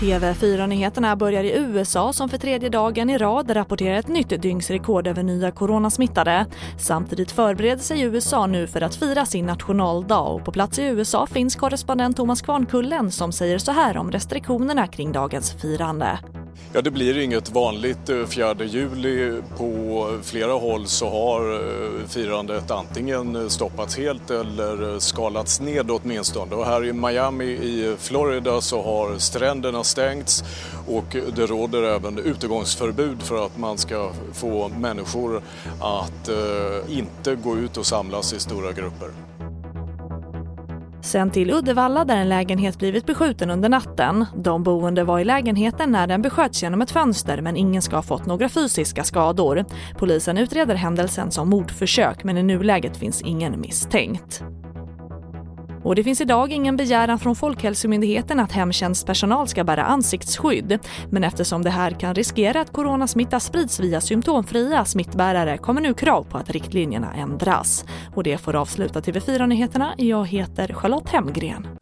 TV4-nyheterna börjar i USA som för tredje dagen i rad rapporterar ett nytt dygnsrekord över nya coronasmittade. Samtidigt förbereder sig USA nu för att fira sin nationaldag och på plats i USA finns korrespondent Thomas Kvarnkullen som säger så här om restriktionerna kring dagens firande. Ja, det blir inget vanligt eh, 4 juli. På flera håll så har eh, firandet antingen stoppats helt eller eh, skalats ned åtminstone. Och här i Miami i Florida så har stränderna stängts och det råder även utegångsförbud för att man ska få människor att inte gå ut och samlas i stora grupper. Sen till Uddevalla där en lägenhet blivit beskjuten under natten. De boende var i lägenheten när den besköts genom ett fönster men ingen ska ha fått några fysiska skador. Polisen utreder händelsen som mordförsök men i nuläget finns ingen misstänkt. Och det finns idag ingen begäran från Folkhälsomyndigheten att hemtjänstpersonal ska bära ansiktsskydd. Men eftersom det här kan riskera att coronasmitta sprids via symptomfria smittbärare kommer nu krav på att riktlinjerna ändras. Och det får avsluta TV4-nyheterna. Jag heter Charlotte Hemgren.